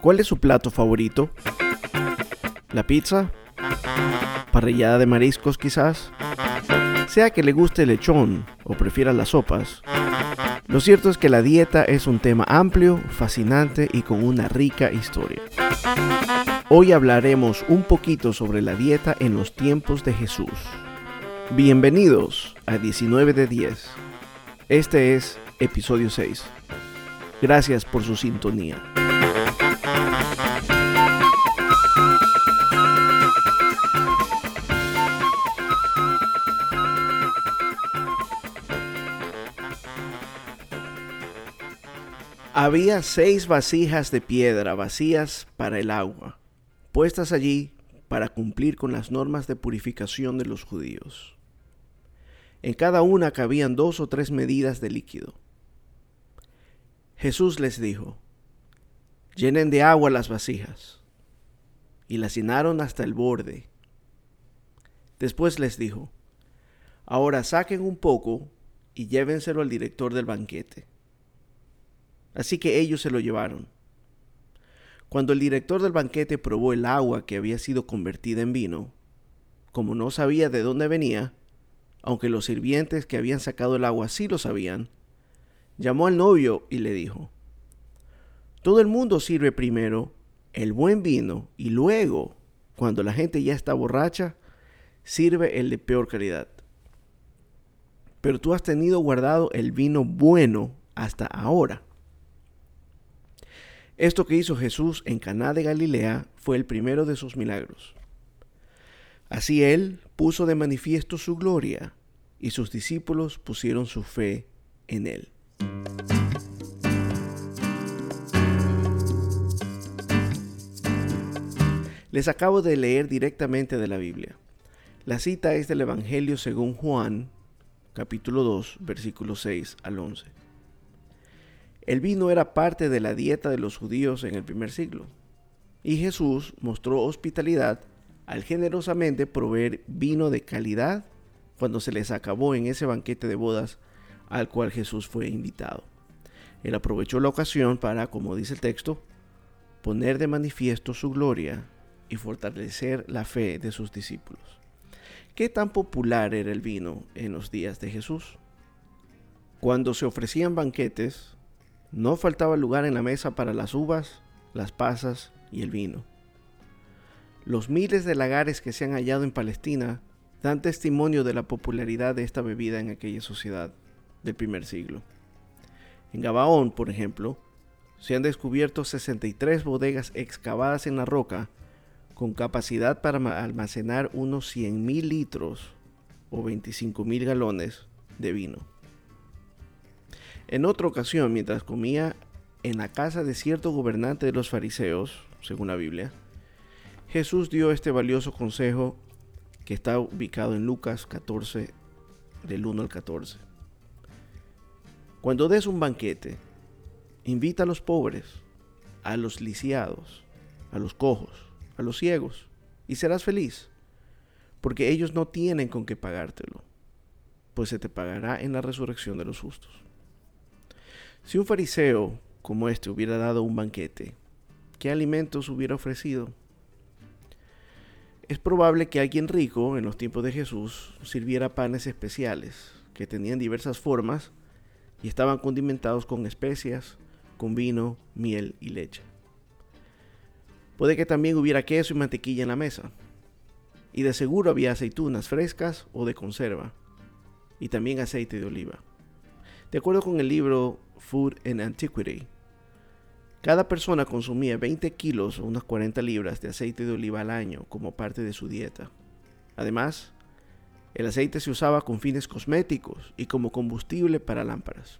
¿Cuál es su plato favorito? ¿La pizza? ¿Parrillada de mariscos quizás? Sea que le guste el lechón o prefiera las sopas. Lo cierto es que la dieta es un tema amplio, fascinante y con una rica historia. Hoy hablaremos un poquito sobre la dieta en los tiempos de Jesús. Bienvenidos a 19 de 10. Este es episodio 6. Gracias por su sintonía. Había seis vasijas de piedra vacías para el agua, puestas allí para cumplir con las normas de purificación de los judíos. En cada una cabían dos o tres medidas de líquido. Jesús les dijo, llenen de agua las vasijas, y las llenaron hasta el borde. Después les dijo, ahora saquen un poco y llévenselo al director del banquete. Así que ellos se lo llevaron. Cuando el director del banquete probó el agua que había sido convertida en vino, como no sabía de dónde venía, aunque los sirvientes que habían sacado el agua sí lo sabían, llamó al novio y le dijo, Todo el mundo sirve primero el buen vino y luego, cuando la gente ya está borracha, sirve el de peor calidad. Pero tú has tenido guardado el vino bueno hasta ahora. Esto que hizo Jesús en Caná de Galilea fue el primero de sus milagros. Así él puso de manifiesto su gloria y sus discípulos pusieron su fe en él. Les acabo de leer directamente de la Biblia. La cita es del Evangelio según Juan, capítulo 2, versículos 6 al 11. El vino era parte de la dieta de los judíos en el primer siglo, y Jesús mostró hospitalidad al generosamente proveer vino de calidad cuando se les acabó en ese banquete de bodas al cual Jesús fue invitado. Él aprovechó la ocasión para, como dice el texto, poner de manifiesto su gloria y fortalecer la fe de sus discípulos. ¿Qué tan popular era el vino en los días de Jesús? Cuando se ofrecían banquetes, no faltaba lugar en la mesa para las uvas, las pasas y el vino. Los miles de lagares que se han hallado en Palestina dan testimonio de la popularidad de esta bebida en aquella sociedad del primer siglo. En Gabaón, por ejemplo, se han descubierto 63 bodegas excavadas en la roca con capacidad para almacenar unos 100.000 litros o 25.000 galones de vino. En otra ocasión, mientras comía en la casa de cierto gobernante de los fariseos, según la Biblia, Jesús dio este valioso consejo que está ubicado en Lucas 14, del 1 al 14. Cuando des un banquete, invita a los pobres, a los lisiados, a los cojos, a los ciegos, y serás feliz, porque ellos no tienen con qué pagártelo, pues se te pagará en la resurrección de los justos. Si un fariseo como este hubiera dado un banquete, ¿qué alimentos hubiera ofrecido? Es probable que alguien rico en los tiempos de Jesús sirviera panes especiales que tenían diversas formas y estaban condimentados con especias, con vino, miel y leche. Puede que también hubiera queso y mantequilla en la mesa. Y de seguro había aceitunas frescas o de conserva. Y también aceite de oliva. De acuerdo con el libro Food and Antiquity, cada persona consumía 20 kilos o unas 40 libras de aceite de oliva al año como parte de su dieta. Además, el aceite se usaba con fines cosméticos y como combustible para lámparas.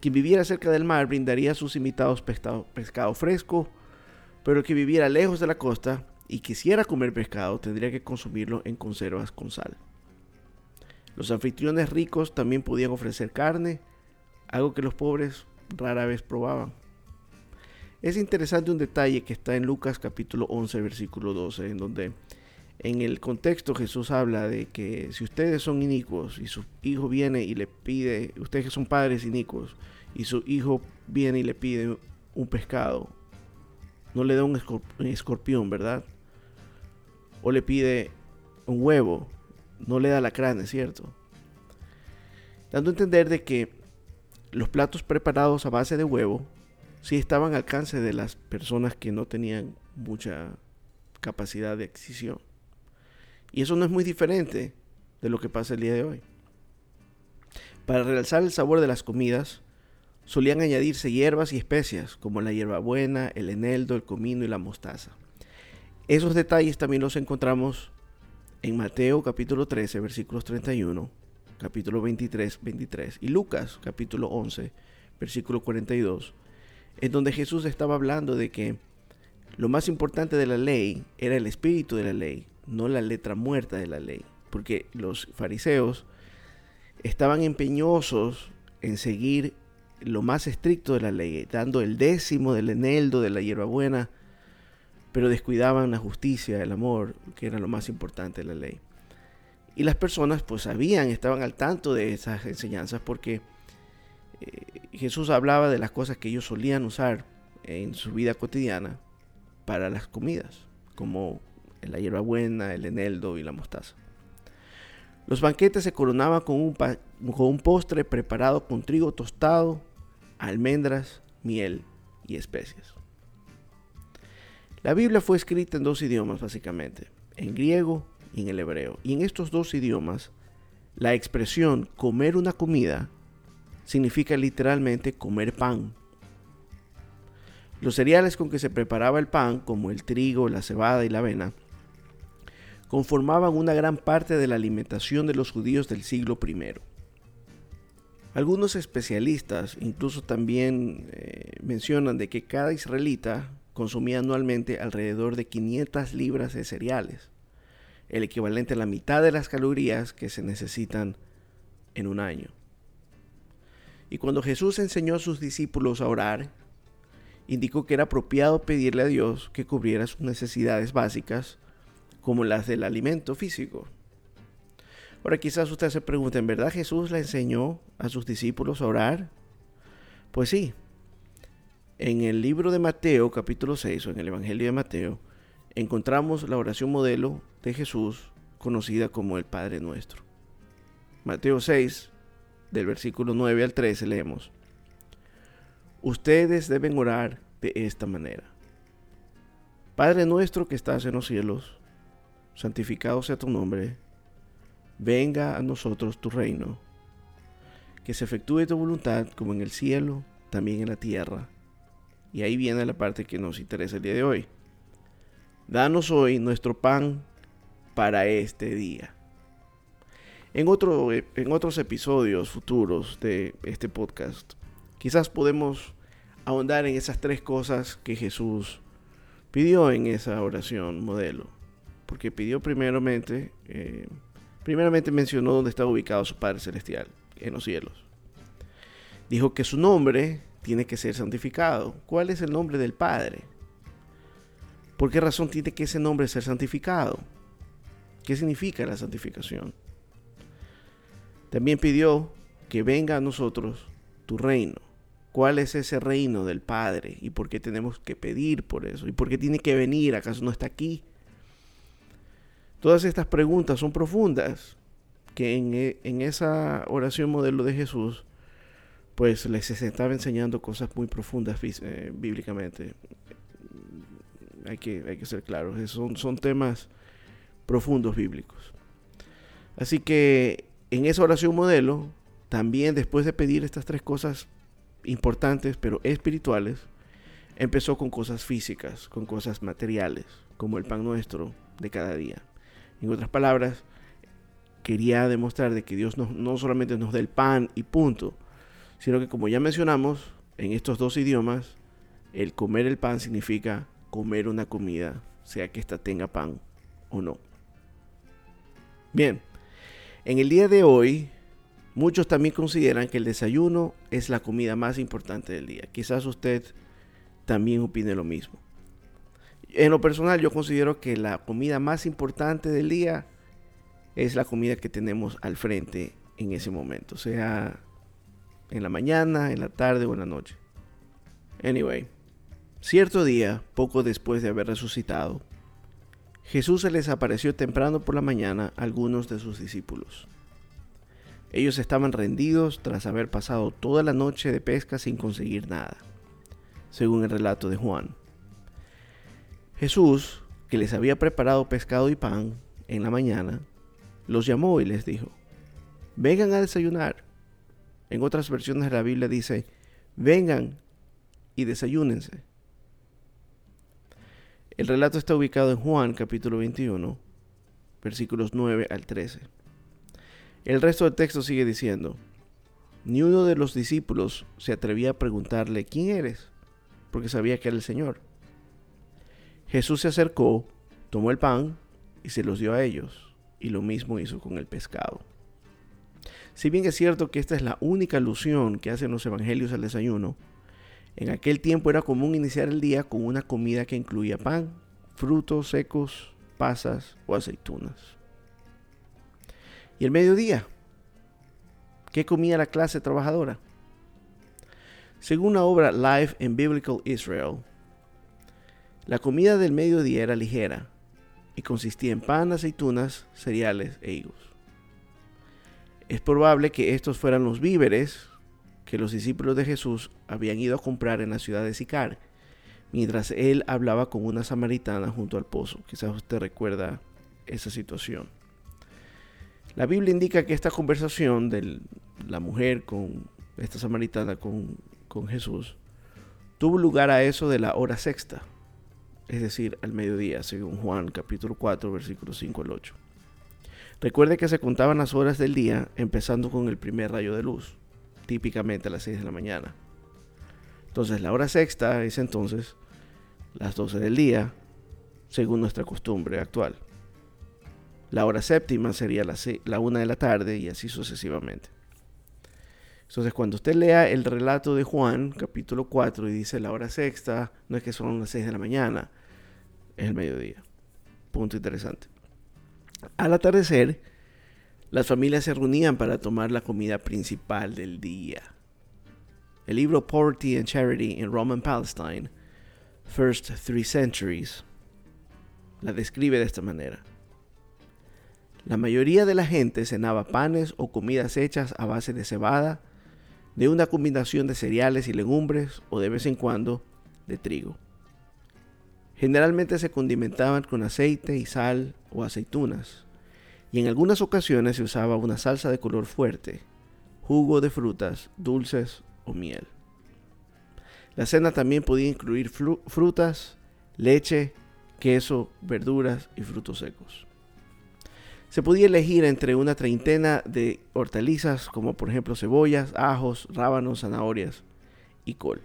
Quien viviera cerca del mar brindaría a sus invitados pescado, pescado fresco, pero el que viviera lejos de la costa y quisiera comer pescado tendría que consumirlo en conservas con sal. Los anfitriones ricos también podían ofrecer carne, algo que los pobres rara vez probaban. Es interesante un detalle que está en Lucas capítulo 11 versículo 12, en donde en el contexto Jesús habla de que si ustedes son inicuos y su hijo viene y le pide, ustedes que son padres inicuos, y su hijo viene y le pide un pescado no le da un, escorpión, ¿verdad? O le pide un huevo, no le da la crane, ¿cierto? Dando a entender de que los platos preparados a base de huevo sí estaban al alcance de las personas que no tenían mucha capacidad de adquisición. Y eso no es muy diferente de lo que pasa el día de hoy. Para realzar el sabor de las comidas, solían añadirse hierbas y especias como la hierbabuena, el eneldo, el comino y la mostaza. Esos detalles también los encontramos en Mateo capítulo 13 versículos 31, capítulo 23, 23 y Lucas capítulo 11 versículo 42, en donde Jesús estaba hablando de que lo más importante de la ley era el espíritu de la ley, no la letra muerta de la ley, porque los fariseos estaban empeñosos en seguir lo más estricto de la ley, dando el décimo del eneldo de la hierbabuena, pero descuidaban la justicia, el amor, que era lo más importante de la ley. Y las personas pues sabían, estaban al tanto de esas enseñanzas porque eh, Jesús hablaba de las cosas que ellos solían usar en su vida cotidiana para las comidas, como la hierbabuena, el eneldo y la mostaza. Los banquetes se coronaban con un, con un postre preparado con trigo tostado, almendras, miel y especias. La Biblia fue escrita en dos idiomas básicamente, en griego y en el hebreo. Y en estos dos idiomas, la expresión comer una comida significa literalmente comer pan. Los cereales con que se preparaba el pan, como el trigo, la cebada y la avena, conformaban una gran parte de la alimentación de los judíos del siglo I. Algunos especialistas incluso también eh, mencionan de que cada israelita consumía anualmente alrededor de 500 libras de cereales, el equivalente a la mitad de las calorías que se necesitan en un año. Y cuando Jesús enseñó a sus discípulos a orar, indicó que era apropiado pedirle a Dios que cubriera sus necesidades básicas, como las del alimento físico. Ahora quizás usted se pregunte, ¿en verdad Jesús le enseñó a sus discípulos a orar? Pues sí. En el libro de Mateo, capítulo 6, o en el Evangelio de Mateo, encontramos la oración modelo de Jesús, conocida como el Padre Nuestro. Mateo 6, del versículo 9 al 13, leemos. Ustedes deben orar de esta manera. Padre nuestro que estás en los cielos, santificado sea tu nombre venga a nosotros tu reino, que se efectúe tu voluntad como en el cielo, también en la tierra. Y ahí viene la parte que nos interesa el día de hoy. Danos hoy nuestro pan para este día. En, otro, en otros episodios futuros de este podcast, quizás podemos ahondar en esas tres cosas que Jesús pidió en esa oración modelo. Porque pidió primeramente eh, Primeramente mencionó dónde estaba ubicado su Padre Celestial, en los cielos. Dijo que su nombre tiene que ser santificado. ¿Cuál es el nombre del Padre? ¿Por qué razón tiene que ese nombre ser santificado? ¿Qué significa la santificación? También pidió que venga a nosotros tu reino. ¿Cuál es ese reino del Padre? ¿Y por qué tenemos que pedir por eso? ¿Y por qué tiene que venir? ¿Acaso no está aquí? Todas estas preguntas son profundas que en, e, esa oración modelo de Jesús, pues les estaba enseñando cosas muy profundas eh, bíblicamente. Hay que, hay que ser claros, son, son temas profundos bíblicos. Así que en esa oración modelo, también después de pedir estas tres cosas importantes pero espirituales, empezó con cosas físicas, con cosas materiales, como el pan nuestro de cada día. En otras palabras, quería demostrar de que Dios no, no solamente nos da el pan y punto, sino que como ya mencionamos, en estos dos idiomas, el comer el pan significa comer una comida, sea que ésta tenga pan o no. Bien, en el día de hoy, muchos también consideran que el desayuno es la comida más importante del día. Quizás usted también opine lo mismo. En lo personal yo considero que la comida más importante del día es la comida que tenemos al frente en ese momento, sea en la mañana, en la tarde o en la noche. Anyway, Cierto día, poco después de haber resucitado, Jesús se les apareció temprano por la mañana a algunos de sus discípulos. Ellos estaban rendidos tras haber pasado toda la noche de pesca sin conseguir nada, según el relato de Juan. Jesús, que les había preparado pescado y pan en la mañana, los llamó y les dijo, vengan a desayunar. En otras versiones de la Biblia dice, vengan y desayúnense. El relato está ubicado en Juan capítulo 21, versículos 9 al 13. El resto del texto sigue diciendo, ni uno de los discípulos se atrevía a preguntarle, ¿quién eres? Porque sabía que era el Señor. Jesús se acercó, tomó el pan y se los dio a ellos, y lo mismo hizo con el pescado. Si bien es cierto que esta es la única alusión que hacen los evangelios al desayuno, en aquel tiempo era común iniciar el día con una comida que incluía pan, frutos secos, pasas o aceitunas. ¿Y el mediodía? ¿Qué comía la clase trabajadora? Según la obra Life in Biblical Israel, la comida del mediodía era ligera y consistía en pan, aceitunas, cereales e higos. Es probable que estos fueran los víveres que los discípulos de Jesús habían ido a comprar en la ciudad de Sicar, mientras él hablaba con una samaritana junto al pozo. Quizás usted recuerda esa situación. La Biblia indica que esta conversación de la mujer con esta samaritana con, con Jesús tuvo lugar a eso de la hora sexta, es decir, al mediodía, según Juan capítulo 4, versículos 5 al 8. Recuerde que se contaban las horas del día empezando con el primer rayo de luz típicamente a las 6 de la mañana. Entonces la hora sexta es entonces las 12 del día, según nuestra costumbre actual. La hora séptima sería la, la 1 de la tarde y así sucesivamente. Entonces cuando usted lea el relato de Juan, capítulo 4, y dice la hora sexta, no es que son las 6 de la mañana, es el mediodía. Punto interesante. Al atardecer, las familias se reunían para tomar la comida principal del día. El libro Poverty and Charity in Roman Palestine, First Three Centuries, la describe de esta manera. La mayoría de la gente cenaba panes o comidas hechas a base de cebada, de una combinación de cereales y legumbres o de vez en cuando de trigo. Generalmente se condimentaban con aceite y sal o aceitunas y en algunas ocasiones se usaba una salsa de color fuerte, jugo de frutas, dulces o miel. La cena también podía incluir frutas, leche, queso, verduras y frutos secos. Se podía elegir entre una treintena de hortalizas como por ejemplo cebollas, ajos, rábanos, zanahorias y col.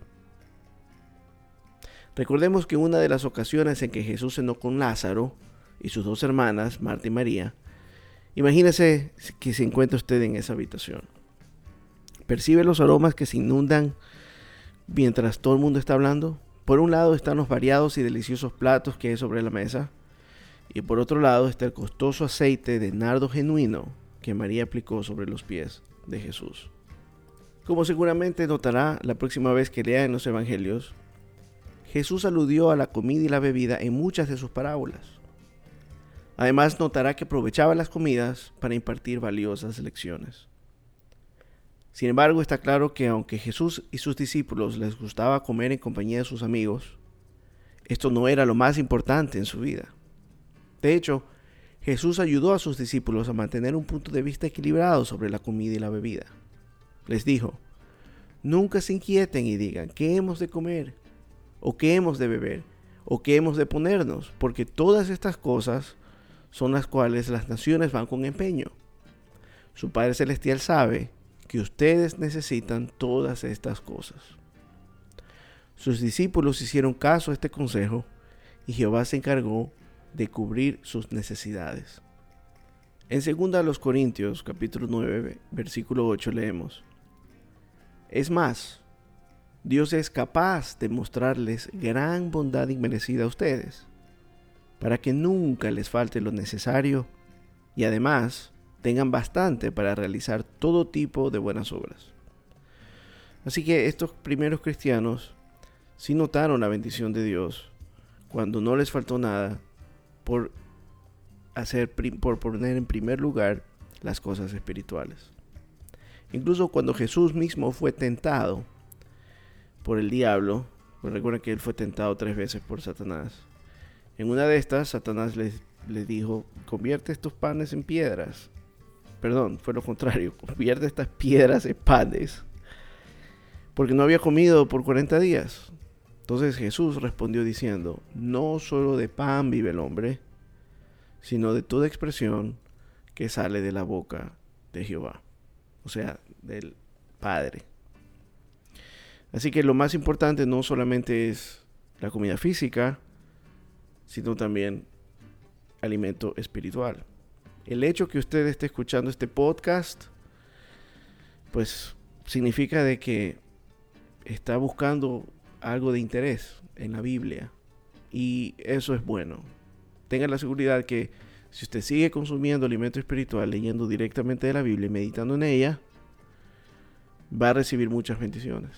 Recordemos que una de las ocasiones en que Jesús cenó con Lázaro y sus dos hermanas, Marta y María, Imagínese que se encuentra usted en esa habitación. Percibe los aromas que se inundan mientras todo el mundo está hablando. Por un lado están los variados y deliciosos platos que hay sobre la mesa. Y por otro lado está el costoso aceite de nardo genuino que María aplicó sobre los pies de Jesús. Como seguramente notará la próxima vez que lea en los Evangelios, Jesús aludió a la comida y la bebida en muchas de sus parábolas. Además notará que aprovechaba las comidas para impartir valiosas lecciones. Sin embargo, está claro que aunque Jesús y sus discípulos les gustaba comer en compañía de sus amigos, esto no era lo más importante en su vida. De hecho, Jesús ayudó a sus discípulos a mantener un punto de vista equilibrado sobre la comida y la bebida. Les dijo, nunca se inquieten y digan, ¿qué hemos de comer? ¿O qué hemos de beber? ¿O qué hemos de ponernos? Porque todas estas cosas son las cuales las naciones van con empeño. Su Padre Celestial sabe que ustedes necesitan todas estas cosas. Sus discípulos hicieron caso a este consejo y Jehová se encargó de cubrir sus necesidades. En 2 Corintios capítulo 9 versículo 8 leemos, Es más, Dios es capaz de mostrarles gran bondad inmerecida a ustedes para que nunca les falte lo necesario y además tengan bastante para realizar todo tipo de buenas obras. Así que estos primeros cristianos sí notaron la bendición de Dios cuando no les faltó nada por hacer por poner en primer lugar las cosas espirituales. Incluso cuando Jesús mismo fue tentado por el diablo, pues recuerden que él fue tentado tres veces por Satanás. En una de estas, Satanás le, le dijo, convierte estos panes en piedras. Perdón, fue lo contrario, convierte estas piedras en panes. Porque no había comido por 40 días. Entonces Jesús respondió diciendo, no solo de pan vive el hombre, sino de toda expresión que sale de la boca de Jehová, o sea, del Padre. Así que lo más importante no solamente es la comida física, sino también alimento espiritual. El hecho que usted esté escuchando este podcast, pues significa de que está buscando algo de interés en la Biblia. Y eso es bueno tenga la seguridad que si usted sigue consumiendo alimento espiritual, leyendo directamente de la Biblia y meditando en ella, va a recibir muchas bendiciones.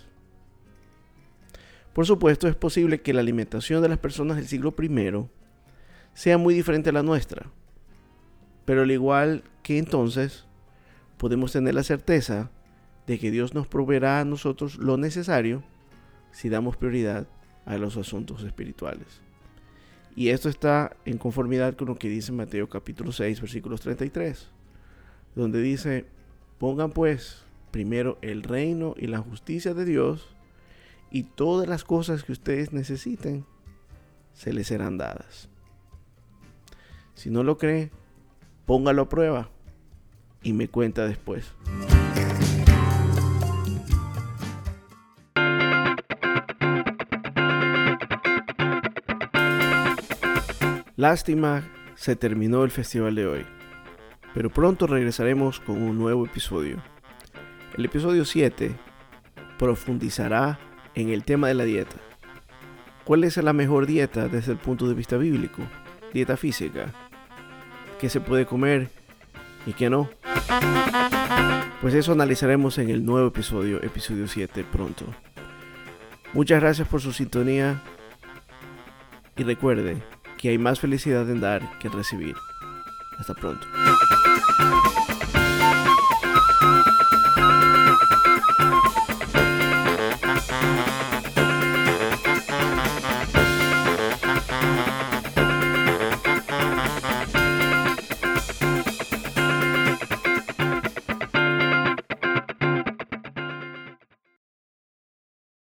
Por supuesto, es posible que la alimentación de las personas del siglo I sea muy diferente a la nuestra. Pero al igual que entonces, podemos tener la certeza de que Dios nos proveerá a nosotros lo necesario si damos prioridad a los asuntos espirituales. Y esto está en conformidad con lo que dice Mateo capítulo 6, versículos 33, donde dice, pongan pues primero el reino y la justicia de Dios, y todas las cosas que ustedes necesiten se les serán dadas. Si no lo cree, póngalo a prueba y me cuenta después. Lástima, se terminó el festival de hoy, pero pronto regresaremos con un nuevo episodio. El episodio 7 profundizará en el tema de la dieta. ¿Cuál es la mejor dieta desde el punto de vista bíblico? Dieta física. ¿Qué se puede comer y qué no? Pues eso analizaremos en el nuevo episodio, episodio 7, pronto. Muchas gracias por su sintonía y recuerde, que hay más felicidad en dar que en recibir. Hasta pronto.